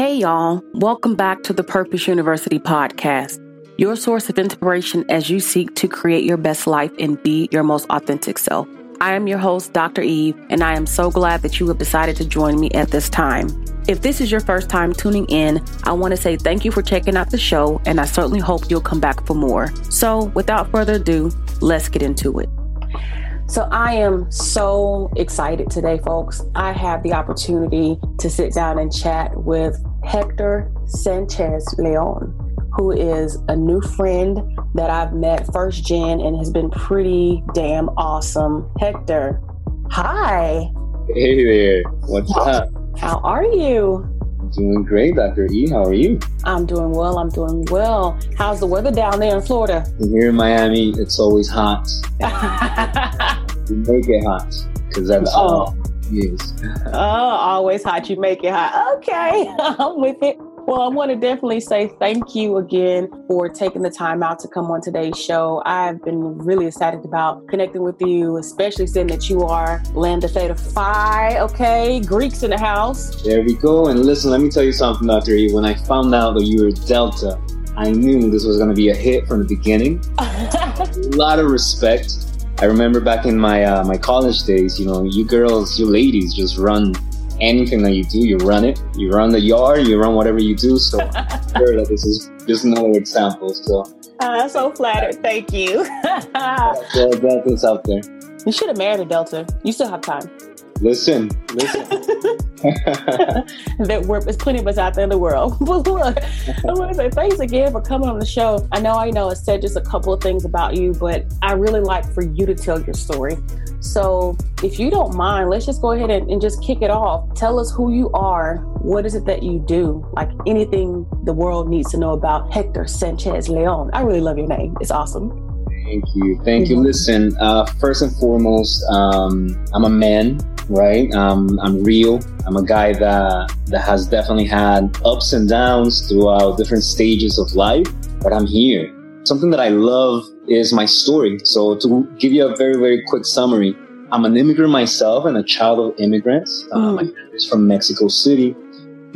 Hey, y'all. Welcome back to the Purpose University podcast, your source of inspiration as you seek to create your best life and be your most authentic self. I am your host, Dr. Eve, and I am so glad that you have decided to join me at this time. If this is your first time tuning in, I want to say thank you for checking out the show, and I certainly hope you'll come back for more. So, without further ado, let's get into it. So, I am so excited today, folks. I have the opportunity to sit down and chat with Hector Sanchez Leon, who is a new friend that I've met first gen and has been pretty damn awesome. Hector, hi. Hey there. What's how, up? How are you? Doing great, Dr. E. How are you? I'm doing well. I'm doing well. How's the weather down there in Florida? Here in Miami, it's always hot. you make it hot because that's oh. all is. oh, always hot. You make it hot. Okay, I'm with it. Well, I want to definitely say thank you again for taking the time out to come on today's show. I've been really excited about connecting with you, especially seeing that you are Lambda Theta Phi, okay? Greeks in the house. There we go. And listen, let me tell you something, Dr. E. When I found out that you were Delta, I knew this was going to be a hit from the beginning. a lot of respect. I remember back in my uh, my college days, you know, you girls, you ladies just run anything that you do, you run it. You run the yard, you run whatever you do. So sure that this is just another example. So uh, so flattered. Thank you. well, Delta's out there. You should have married a Delta. You still have time. Listen, listen. there, there's plenty of us out there in the world. But look, I want to say thanks again for coming on the show. I know I know I said just a couple of things about you, but I really like for you to tell your story. So, if you don't mind, let's just go ahead and, and, just kick it off. Tell us who you are. What is it that you do? Like anything the world needs to know about Hector Sanchez Leon. I really love your name. It's awesome. Thank you. Thank you. Listen, uh, first and foremost, um, I'm a man, right? Um, I'm real. I'm a guy that, that has definitely had ups and downs throughout different stages of life, but I'm here Something that I love is my story. So to give you a very, very quick summary, I'm an immigrant myself and a child of immigrants. Uh, mm. my family's from Mexico City.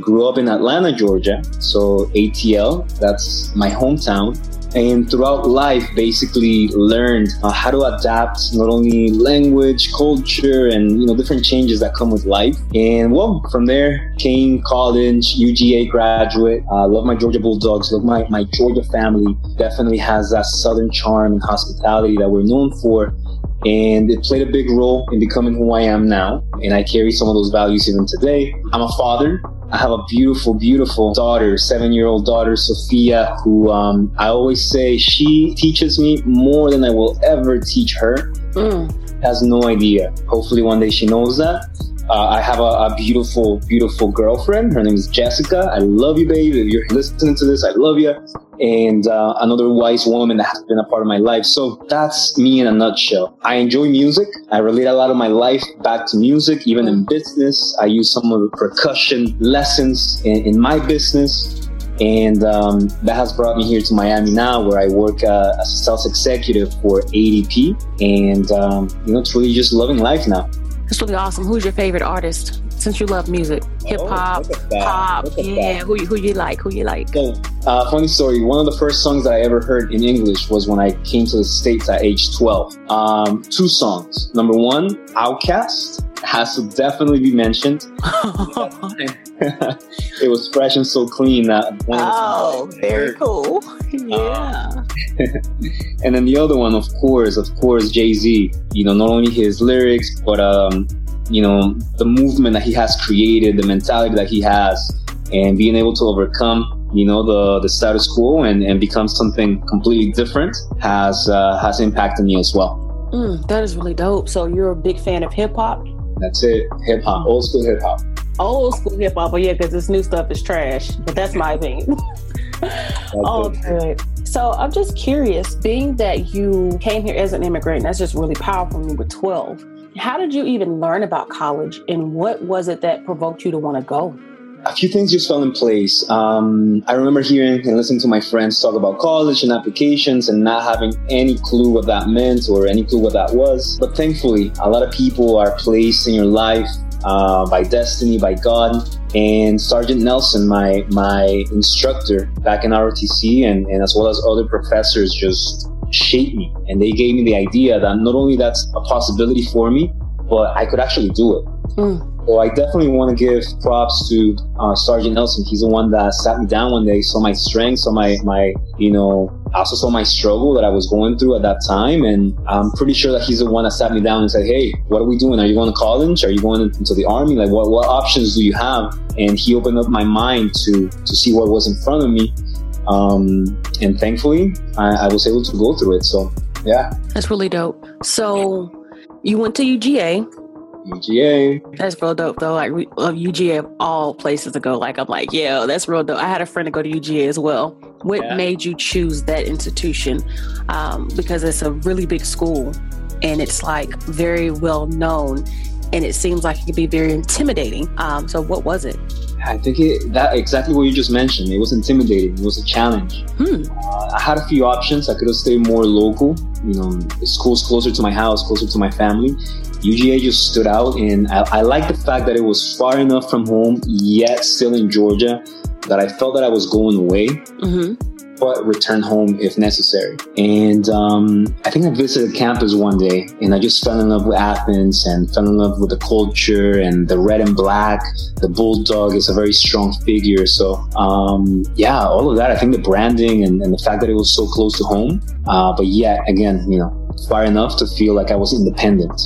Grew up in Atlanta, Georgia. So ATL, that's my hometown and throughout life basically learned uh, how to adapt not only language culture and you know different changes that come with life and well from there came college uga graduate uh, love my georgia bulldogs love my, my georgia family definitely has that southern charm and hospitality that we're known for and it played a big role in becoming who I am now. And I carry some of those values even today. I'm a father. I have a beautiful, beautiful daughter, seven year old daughter, Sophia, who um, I always say she teaches me more than I will ever teach her. Mm. Has no idea. Hopefully, one day she knows that. Uh, I have a, a, beautiful, beautiful girlfriend. Her name is Jessica. I love you, babe. If you're listening to this, I love you. And uh, another wise woman that has been a part of my life. So that's me in a nutshell. I enjoy music. I relate a lot of my life back to music, even in business. I use some of the percussion lessons in, in my business. And um, that has brought me here to Miami now, where I work uh, as a sales executive for ADP. And, um, you know, truly just loving life now. That's really awesome. Who's your favorite artist? Since you love music, hip hop, oh, pop, yeah. Who who you like? Who you like? So, uh, funny story. One of the first songs that I ever heard in English was when I came to the states at age twelve. Um, two songs. Number one, OutKast has to definitely be mentioned. it was fresh and so clean that. Oh, very cool. Yeah. Uh, and then the other one, of course, of course, Jay Z. You know, not only his lyrics, but um, you know, the movement that he has created, the mentality that he has, and being able to overcome, you know, the the status quo and, and become something completely different has uh, has impacted me as well. Mm, that is really dope. So you're a big fan of hip hop? That's it, hip hop, old school hip hop. Old school hip hop, but yeah, because this new stuff is trash. But that's my opinion. oh, good. So I'm just curious, being that you came here as an immigrant, that's just really powerful when you were 12. How did you even learn about college and what was it that provoked you to want to go? A few things just fell in place. Um, I remember hearing and listening to my friends talk about college and applications and not having any clue what that meant or any clue what that was. But thankfully, a lot of people are placed in your life uh, by destiny, by God, And Sergeant Nelson, my my instructor back in ROTC, and, and as well as other professors, just shaped me, and they gave me the idea that not only that's a possibility for me, but I could actually do it. Mm. So I definitely want to give props to uh, Sergeant Nelson. He's the one that sat me down one day, saw my strengths, saw my my you know also saw my struggle that I was going through at that time, and I'm pretty sure that he's the one that sat me down and said, "Hey, what are we doing? Are you going to college? Are you going into the army? Like, what what options do you have?" And he opened up my mind to to see what was in front of me, um, and thankfully, I, I was able to go through it. So, yeah, that's really dope. So, you went to UGA UGA. That's real dope though. Like we love UGA of all places to go. Like I'm like, yeah, that's real dope. I had a friend to go to UGA as well. What yeah. made you choose that institution? Um, because it's a really big school and it's like very well known and it seems like it could be very intimidating. Um, so what was it? I think it, that exactly what you just mentioned. It was intimidating. It was a challenge. Hmm. Uh, I had a few options. I could have stayed more local. You know, schools closer to my house, closer to my family. UGA just stood out, and I, I like the fact that it was far enough from home, yet still in Georgia, that I felt that I was going away. Mm-hmm but return home if necessary. And um, I think I visited campus one day and I just fell in love with Athens and fell in love with the culture and the red and black. The bulldog is a very strong figure. So, um, yeah, all of that. I think the branding and, and, the fact that it was so close to home, uh, but yet again, you know, far enough to feel like I was independent.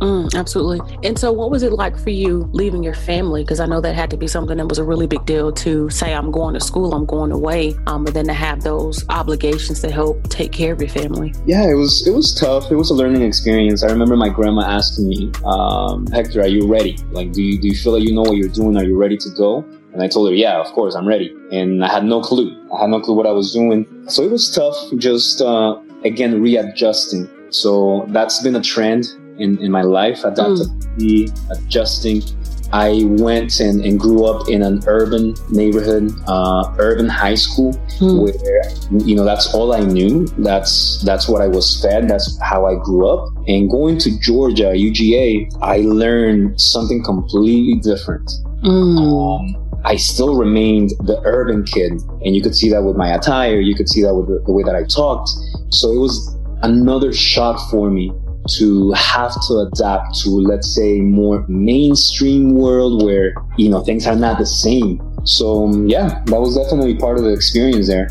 Mm, absolutely. And so, what was it like for you leaving your family? Because I know that had to be something that was a really big deal to say, I'm going to school, I'm going away, um, but then to have those obligations to help take care of your family. Yeah, it was it was tough. It was a learning experience. I remember my grandma asking me, um, Hector, are you ready? Like, do you do you feel like you know what you're doing? Are you ready to go? And I told her, yeah, of course, I'm ready. And I had no clue. I had no clue what I was doing. So it was tough, just uh, again readjusting. So that's been a trend in, in my life, adaptability, mm. adjusting. I went and, and grew up in an urban neighborhood, uh, urban high school, mm. where you know that's all I knew. That's that's what I was fed. That's how I grew up. And going to Georgia, UGA, I learned something completely different. Mm. Um, I still remained the urban kid, and you could see that with my attire. You could see that with the, the way that I talked. So it was another shock for me to have to adapt to, let's say, more mainstream world where, you know, things are not the same. So, um, yeah, that was definitely part of the experience there.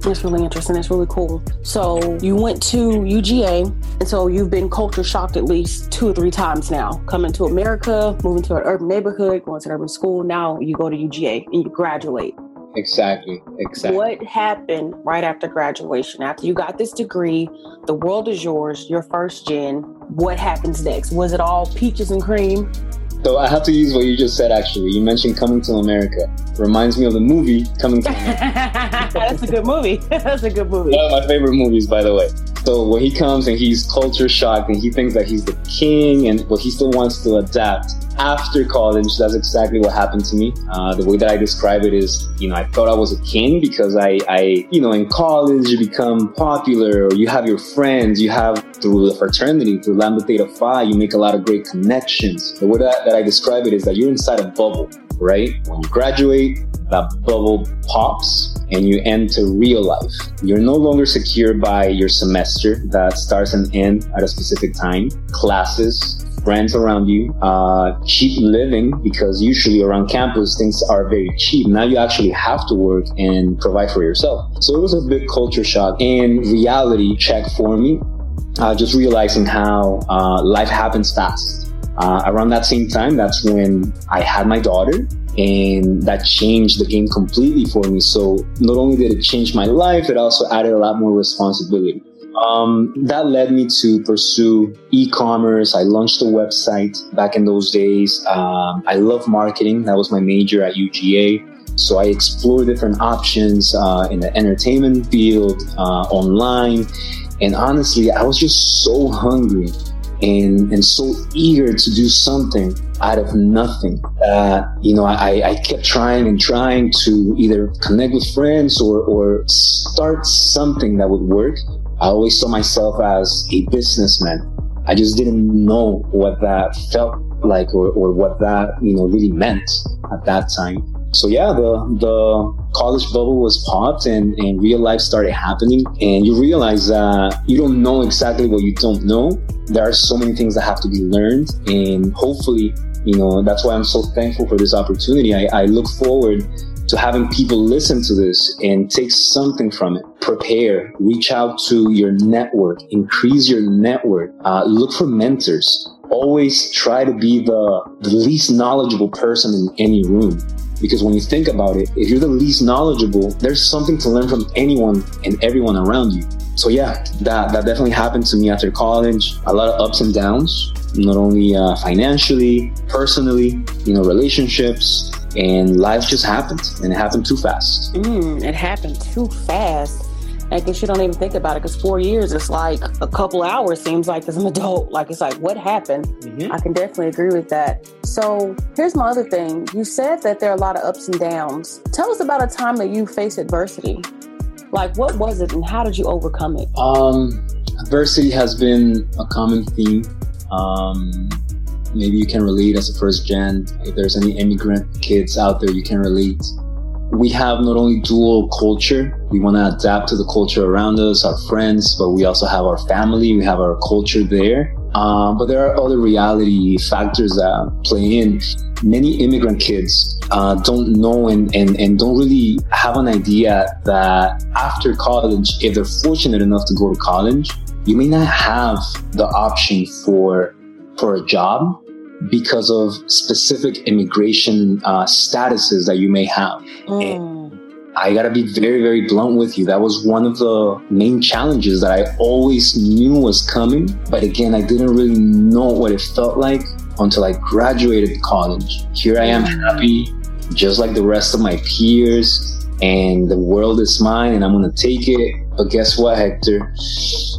That's really interesting. That's really cool. So you went to UGA, and so you've been culture shocked at least two or three times now. Coming to America, moving to an urban neighborhood, going to an urban school. Now you go to UGA and you graduate. Exactly. Exactly. What happened right after graduation? After you got this degree, the world is yours, your first gen. What happens next? Was it all peaches and cream? So I have to use what you just said. Actually, you mentioned Coming to America. Reminds me of the movie Coming to America. That's a good movie. That's a good movie. One of my favorite movies, by the way. So when he comes and he's culture shocked and he thinks that he's the king and but he still wants to adapt after college, that's exactly what happened to me. Uh, the way that I describe it is, you know, I thought I was a king because I, I, you know, in college you become popular or you have your friends, you have through the fraternity, through Lambda Theta Phi, you make a lot of great connections. The way that, that I describe it is that you're inside a bubble, right? When you graduate, that bubble pops and you enter real life. You're no longer secured by your semester that starts and ends at a specific time, classes, friends around you, uh, cheap living, because usually around campus things are very cheap. Now you actually have to work and provide for yourself. So it was a big culture shock and reality check for me. Uh, just realizing how uh, life happens fast. Uh, around that same time, that's when I had my daughter and that changed the game completely for me. So not only did it change my life, it also added a lot more responsibility. Um, that led me to pursue e-commerce. I launched a website back in those days. Um, I love marketing. That was my major at UGA. So I explored different options uh, in the entertainment field, uh, online, and honestly, I was just so hungry and and so eager to do something out of nothing. Uh, you know, I, I kept trying and trying to either connect with friends or or start something that would work. I always saw myself as a businessman. I just didn't know what that felt like or, or what that, you know, really meant at that time. So yeah, the the college bubble was popped and, and real life started happening and you realize that you don't know exactly what you don't know. There are so many things that have to be learned and hopefully, you know, that's why I'm so thankful for this opportunity. I, I look forward to having people listen to this and take something from it. Prepare, reach out to your network, increase your network, uh, look for mentors. Always try to be the, the least knowledgeable person in any room. Because when you think about it, if you're the least knowledgeable, there's something to learn from anyone and everyone around you. So yeah, that, that definitely happened to me after college. A lot of ups and downs, not only uh, financially, personally, you know, relationships, and life just happened and it happened too fast mm, it happened too fast I guess you don't even think about it because four years is like a couple hours seems like as an adult. Like it's like what happened? Mm-hmm. I can definitely agree with that. So here's my other thing. You said that there are a lot of ups and downs. Tell us about a time that you faced adversity. Like what was it and how did you overcome it? Um, adversity has been a common theme. Um, maybe you can relate as a first gen. If there's any immigrant kids out there, you can relate. We have not only dual culture, we want to adapt to the culture around us, our friends, but we also have our family, we have our culture there. Um, but there are other reality factors that play in. Many immigrant kids uh, don't know and, and, and don't really have an idea that after college, if they're fortunate enough to go to college, you may not have the option for for a job because of specific immigration uh, statuses that you may have. Mm. I gotta be very, very blunt with you. That was one of the main challenges that I always knew was coming. But again, I didn't really know what it felt like until I graduated college. Here I am mm. happy, just like the rest of my peers, and the world is mine and I'm gonna take it. But guess what, Hector?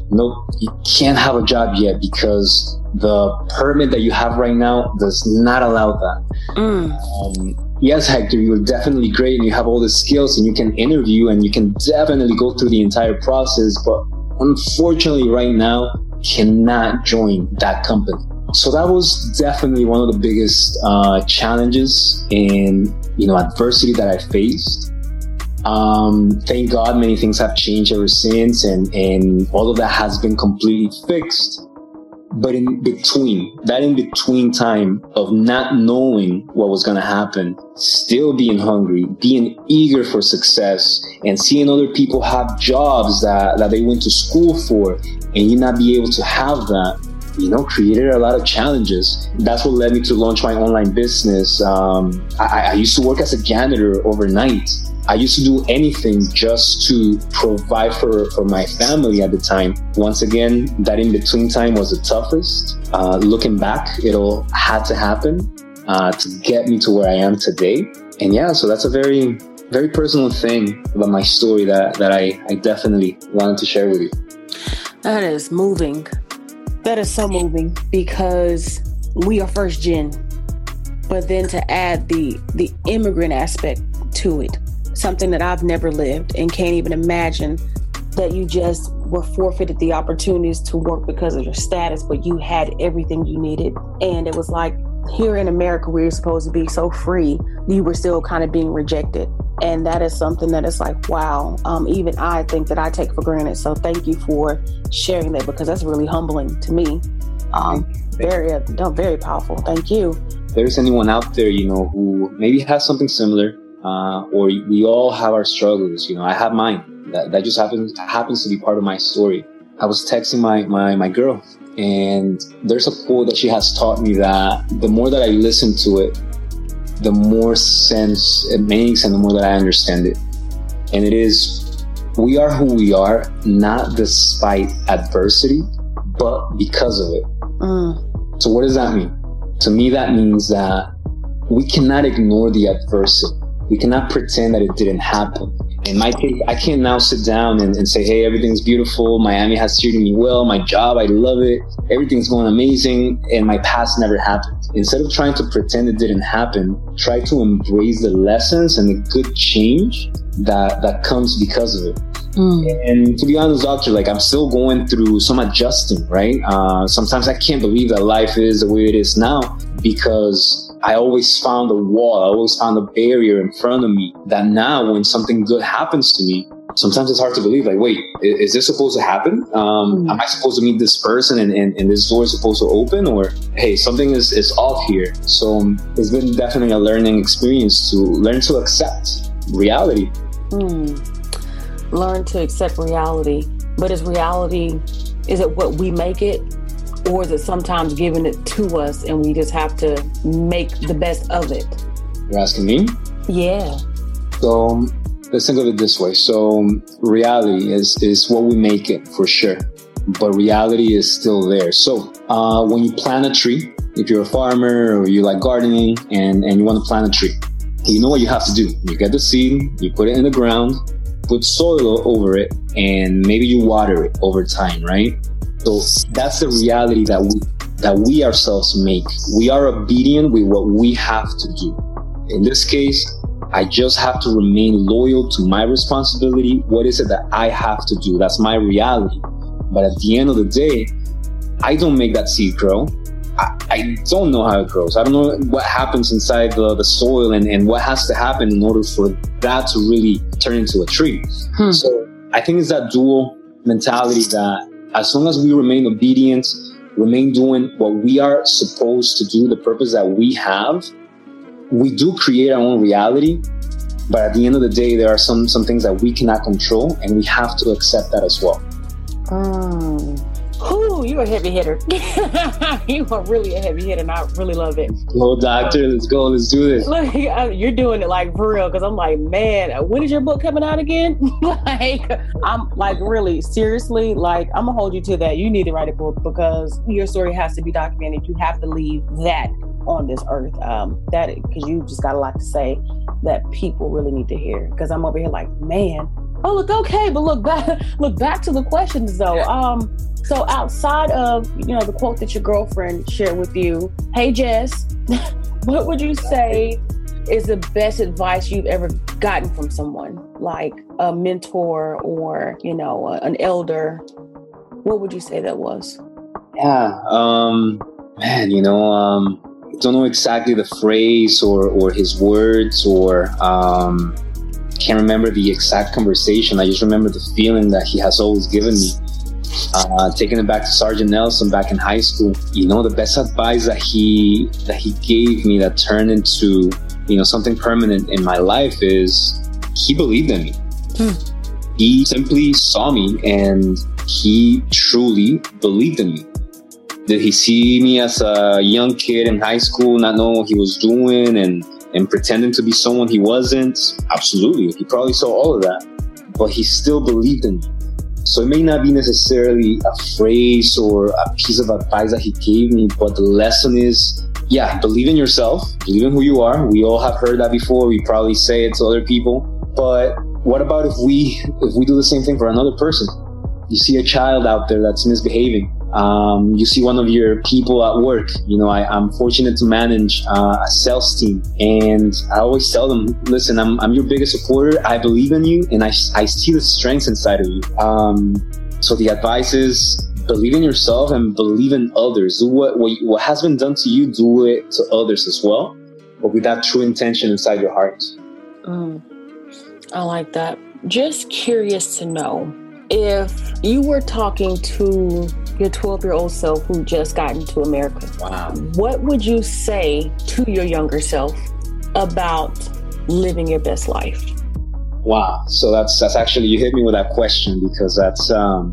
Nope, you can't have a job yet because the permit that you have right now does not allow that. Mm. Um, yes, Hector, you're definitely great and you have all the skills and you can interview and you can definitely go through the entire process, but unfortunately, right now, cannot join that company. So that was definitely one of the biggest uh, challenges and you know adversity that I faced. Um, thank God, many things have changed ever since, and and all of that has been completely fixed. But in between, that in between time of not knowing what was going to happen, still being hungry, being eager for success, and seeing other people have jobs that, that they went to school for, and you not be able to have that, you know, created a lot of challenges. That's what led me to launch my online business. Um, I, I used to work as a janitor overnight I used to do anything just to provide for, for my family at the time. Once again, that in between time was the toughest. Uh, looking back, it all had to happen uh, to get me to where I am today. And yeah, so that's a very, very personal thing about my story that, that I, I definitely wanted to share with you. That is moving. That is so moving because we are first gen. But then to add the the immigrant aspect to it something that I've never lived and can't even imagine that you just were forfeited the opportunities to work because of your status, but you had everything you needed. And it was like here in America, where you're supposed to be so free, you were still kind of being rejected. And that is something that is like, wow, um, even I think that I take for granted. So thank you for sharing that because that's really humbling to me. Um, very, no, very powerful. Thank you. If there's anyone out there, you know, who maybe has something similar, uh, or we all have our struggles. You know, I have mine. That, that just happens happens to be part of my story. I was texting my, my, my girl and there's a quote that she has taught me that the more that I listen to it, the more sense it makes and the more that I understand it. And it is, we are who we are, not despite adversity, but because of it. Mm. So what does that mean? To me, that means that we cannot ignore the adversity we cannot pretend that it didn't happen. In my case, I can't now sit down and, and say, hey, everything's beautiful. Miami has treated me well. My job, I love it. Everything's going amazing. And my past never happened. Instead of trying to pretend it didn't happen, try to embrace the lessons and the good change that, that comes because of it. Mm. And to be honest, doctor, like I'm still going through some adjusting, right? Uh, sometimes I can't believe that life is the way it is now because I always found a wall, I always found a barrier in front of me that now when something good happens to me, sometimes it's hard to believe like wait is, this supposed to happen um, mm. am i supposed to meet this person and, and, and, this door is supposed to open or hey something is, is off here so um, it's been definitely a learning experience to learn to accept reality mm. learn to accept reality but is reality is it what we make it or is it sometimes given it to us and we just have to make the best of it you're asking me yeah so um, let's think of it this way. So reality is, is what we make it for sure, but reality is still there. So uh, when you plant a tree, if you're a farmer or you like gardening and, and you want to plant a tree, you know what you have to do. You get the seed, you put it in the ground, put soil over it, and maybe you water it over time, right? So that's the reality that we that we ourselves make. We are obedient with what we have to do. In this case, I just have to remain loyal to my responsibility. What is it that I have to do? That's my reality. But at the end of the day, I don't make that seed grow. I, I don't know how it grows. I don't know what happens inside the, the soil and, and what has to happen in order for that to really turn into a tree. Hmm. So I think it's that dual mentality that as long as we remain obedient, remain doing what we are supposed to do, the purpose that we have, we do create our own reality, but at the end of the day, there are some some things that we cannot control, and we have to accept that as well. Mm. Ooh, you're a heavy hitter. you are really a heavy hitter, and I really love it. Well, doctor, let's go. Let's do this. Look, you're doing it like for real. Because I'm like, man, when is your book coming out again? like, I'm like, really, seriously, like, I'm gonna hold you to that. You need to write a book because your story has to be documented. You have to leave that on this earth. Um, that because you just got a lot to say that people really need to hear. Because I'm over here like, man, oh look, okay, but look back, look back to the questions though. Um, so outside of you know the quote that your girlfriend shared with you, hey Jess, what would you say is the best advice you've ever gotten from someone, like a mentor or you know an elder? What would you say that was? Yeah, um, man, you know, um, don't know exactly the phrase or, or his words or um, can't remember the exact conversation. I just remember the feeling that he has always given me. Uh, taking it back to Sergeant Nelson back in high school, you know, the best advice that he that he gave me that turned into you know something permanent in my life is he believed in me. Hmm. He simply saw me and he truly believed in me. Did he see me as a young kid in high school, not knowing what he was doing and, and pretending to be someone he wasn't? Absolutely. He probably saw all of that. But he still believed in me. So it may not be necessarily a phrase or a piece of advice that he gave me, but the lesson is yeah, believe in yourself, believe in who you are. We all have heard that before. We probably say it to other people. But what about if we if we do the same thing for another person? You see a child out there that's misbehaving um, you see one of your people at work. You know, I, am fortunate to manage uh, a sales team, and I always tell them, "Listen, I'm, I'm your biggest supporter. I believe in you, and I, I see the strengths inside of you." Um, so the advice is believe in yourself and believe in others. Do what, what what has been done to you, do it to others as well, but with that true intention inside your heart. Mm, I like that. Just curious to know if you were talking to your 12 year old self who just got into America, wow. what would you say to your younger self about living your best life? Wow. So that's that's actually you hit me with that question because that's um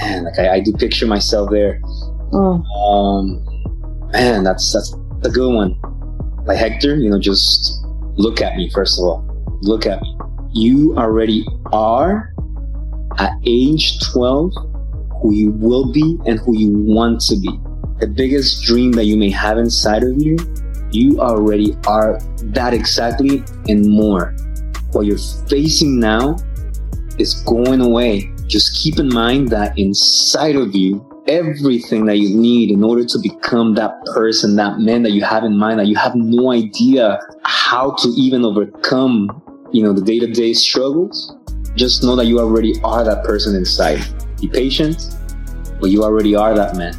man, like I, I do picture myself there. Mm. Um man, that's that's a good one. Like Hector, you know, just look at me first of all. Look at me. You already are at age 12 who you will be and who you want to be. The biggest dream that you may have inside of you, you already are that exactly and more. What you're facing now is going away. Just keep in mind that inside of you, everything that you need in order to become that person, that man that you have in mind, that you have no idea how to even overcome, you know, the day to day struggles just know that you already are that person inside. Be patient, but you already are that man.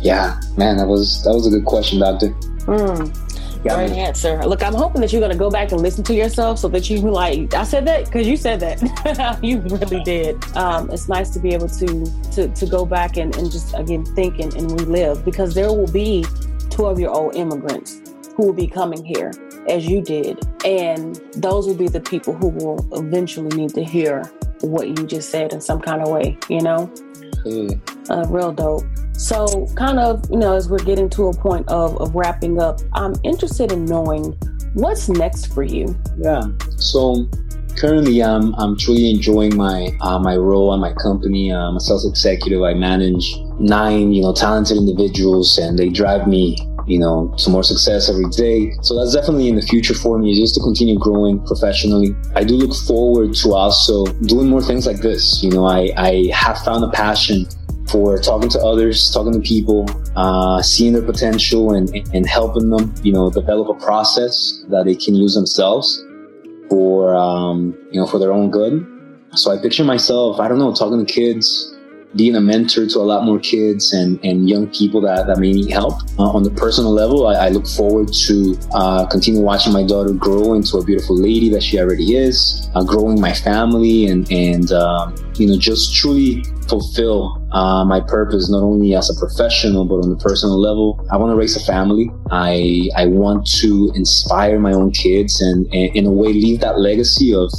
Yeah, man, that was that was a good question, doctor. Mm. Great answer. Look, I'm hoping that you're going to go back and listen to yourself so that you can like, I said that because you said that. you really did. Um, it's nice to be able to to, to go back and, and just, again, think and, and relive because there will be 12 year old immigrants who will be coming here as you did. And those will be the people who will eventually need to hear what you just said in some kind of way, you know? Mm. Uh, real dope. So, kind of, you know, as we're getting to a point of, of wrapping up, I'm interested in knowing what's next for you. Yeah. So, currently, I'm I'm truly enjoying my uh, my role and my company. I'm a sales executive. I manage nine, you know, talented individuals, and they drive me you know, some more success every day. So that's definitely in the future for me, just to continue growing professionally. I do look forward to also doing more things like this. You know, I, I have found a passion for talking to others, talking to people, uh, seeing their potential and, and helping them, you know, develop a process that they can use themselves for, um, you know, for their own good. So I picture myself, I don't know, talking to kids, being a mentor to a lot more kids and, and young people that, that may need help. Uh, on the personal level, I, I look forward to uh, continue watching my daughter grow into a beautiful lady that she already is, uh, growing my family and, and um, you know, just truly fulfill uh, my purpose not only as a professional but on the personal level. I want to raise a family. I I want to inspire my own kids and, and in a way leave that legacy of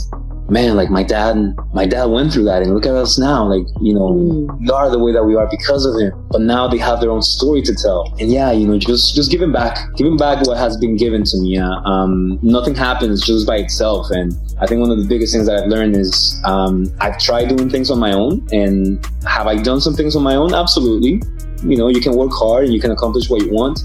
man, like my dad, my dad went through that, and look at us now. Like you know, mm. we are the way that we are because of him. But now they have their own story to tell, and yeah, you know, just just giving back, giving back what has been given to me. Uh, um, nothing happens just by itself, and I think one of the biggest things that I've learned is um, I've tried doing things on my own, and have I done some things on my own? Absolutely. You know, you can work hard and you can accomplish what you want,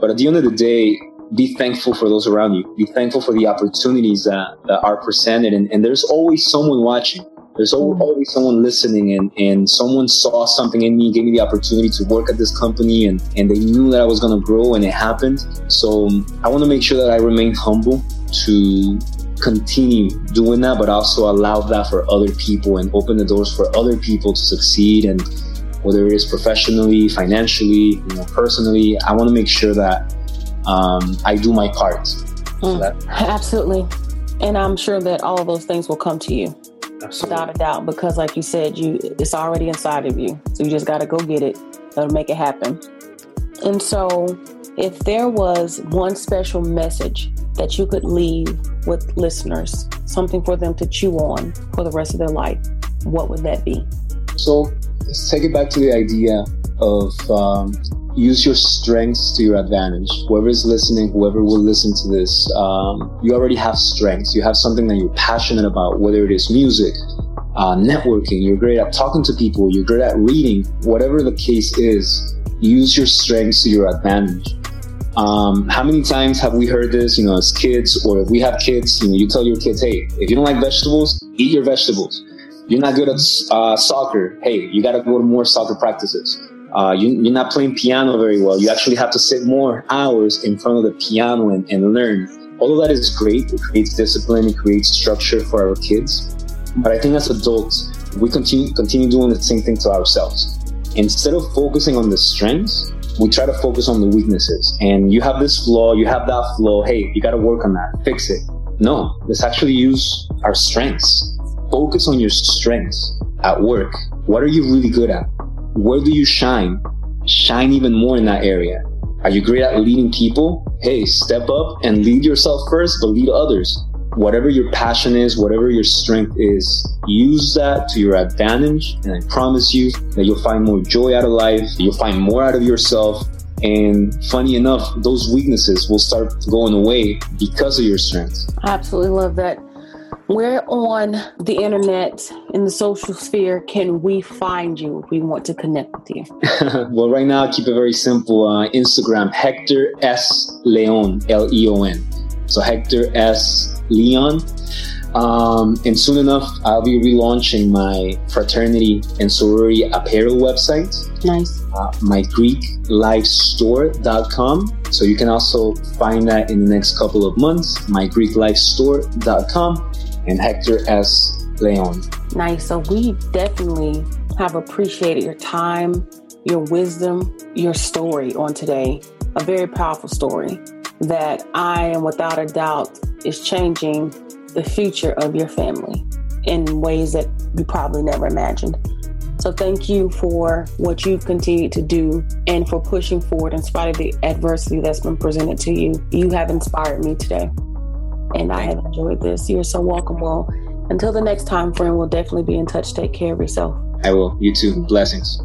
but at the end of the day, be thankful for those around you. Be thankful for the opportunities that, that are presented. And, and there's always someone watching. There's mm. always someone listening and, and someone saw something in me, gave me the opportunity to work at this company and, and they knew that I was going to grow and it happened. So um, I want to make sure that I remain humble to continue doing that, but also allow that for other people and open the doors for other people to succeed. And whether it is professionally, financially, you know, personally, I want to make sure that um, I do my part. Mm, absolutely. And I'm sure that all of those things will come to you. Absolutely. Without a doubt, because like you said, you it's already inside of you. So you just gotta go get it. That'll make it happen. And so if there was one special message that you could leave with listeners, something for them to chew on for the rest of their life, what would that be? So let's take it back to the idea of um, use your strengths to your advantage. Whoever is listening, whoever will listen to this, um, you already have strengths. You have something that you're passionate about, whether it is music, uh, networking, you're great at talking to people, you're great at reading, whatever the case is, use your strengths to your advantage. Um, how many times have we heard this, you know, as kids, or if we have kids, you know, you tell your kids, hey, if you don't like vegetables, eat your vegetables. You're not good at uh, soccer. Hey, you got to go to more soccer practices uh, you, are not playing piano very well. You actually have to sit more hours in front of the piano and, and learn. All of that is great. It creates discipline. It creates structure for our kids. But I think as adults, we continue continue doing the same thing to ourselves. Instead of focusing on the strengths, we try to focus on the weaknesses. And you have this flaw, you have that flaw. Hey, you got to work on that. Fix it. No, let's actually use our strengths. Focus on your strengths at work. What are you really good at? Where do you shine? Shine even more in that area. Are you great at leading people? Hey, step up and lead yourself first, but lead others. Whatever your passion is, whatever your strength is, use that to your advantage. And I promise you that you'll find more joy out of life. You'll find more out of yourself. And funny enough, those weaknesses will start going away because of your strengths. I absolutely love that. Where on the internet, in the social sphere, can we find you if we want to connect with you? well, right now, I keep it very simple. Uh, Instagram, Hector S. Leon, L E O N. So Hector S. Leon. Um, and soon enough, I'll be relaunching my fraternity and sorority apparel website. Nice. Uh, my GreekLifeStore.com. So you can also find that in the next couple of months. My GreekLifeStore.com and Hector S. Leon. Nice. So we definitely have appreciated your time, your wisdom, your story on today. A very powerful story that I am without a doubt is changing the future of your family in ways that you probably never imagined. So thank you for what you've continued to do and for pushing forward in spite of the adversity that's been presented to you. You have inspired me today. And I have enjoyed this. You're so welcome. Well, until the next time, friend, we'll definitely be in touch. Take care of yourself. I will. You too. Blessings.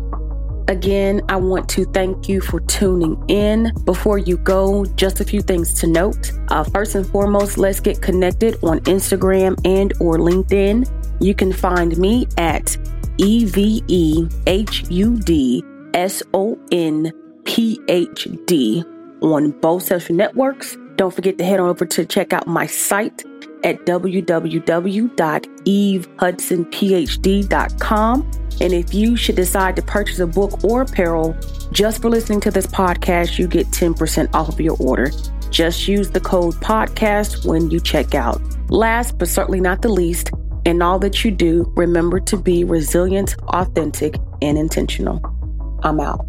Again, I want to thank you for tuning in. Before you go, just a few things to note. Uh, first and foremost, let's get connected on Instagram and or LinkedIn. You can find me at E V E H U D S O N P H D on both social networks. Don't forget to head on over to check out my site at www.evehudsonphd.com. And if you should decide to purchase a book or apparel just for listening to this podcast, you get 10% off of your order. Just use the code podcast when you check out. Last but certainly not the least, in all that you do, remember to be resilient, authentic, and intentional. I'm out.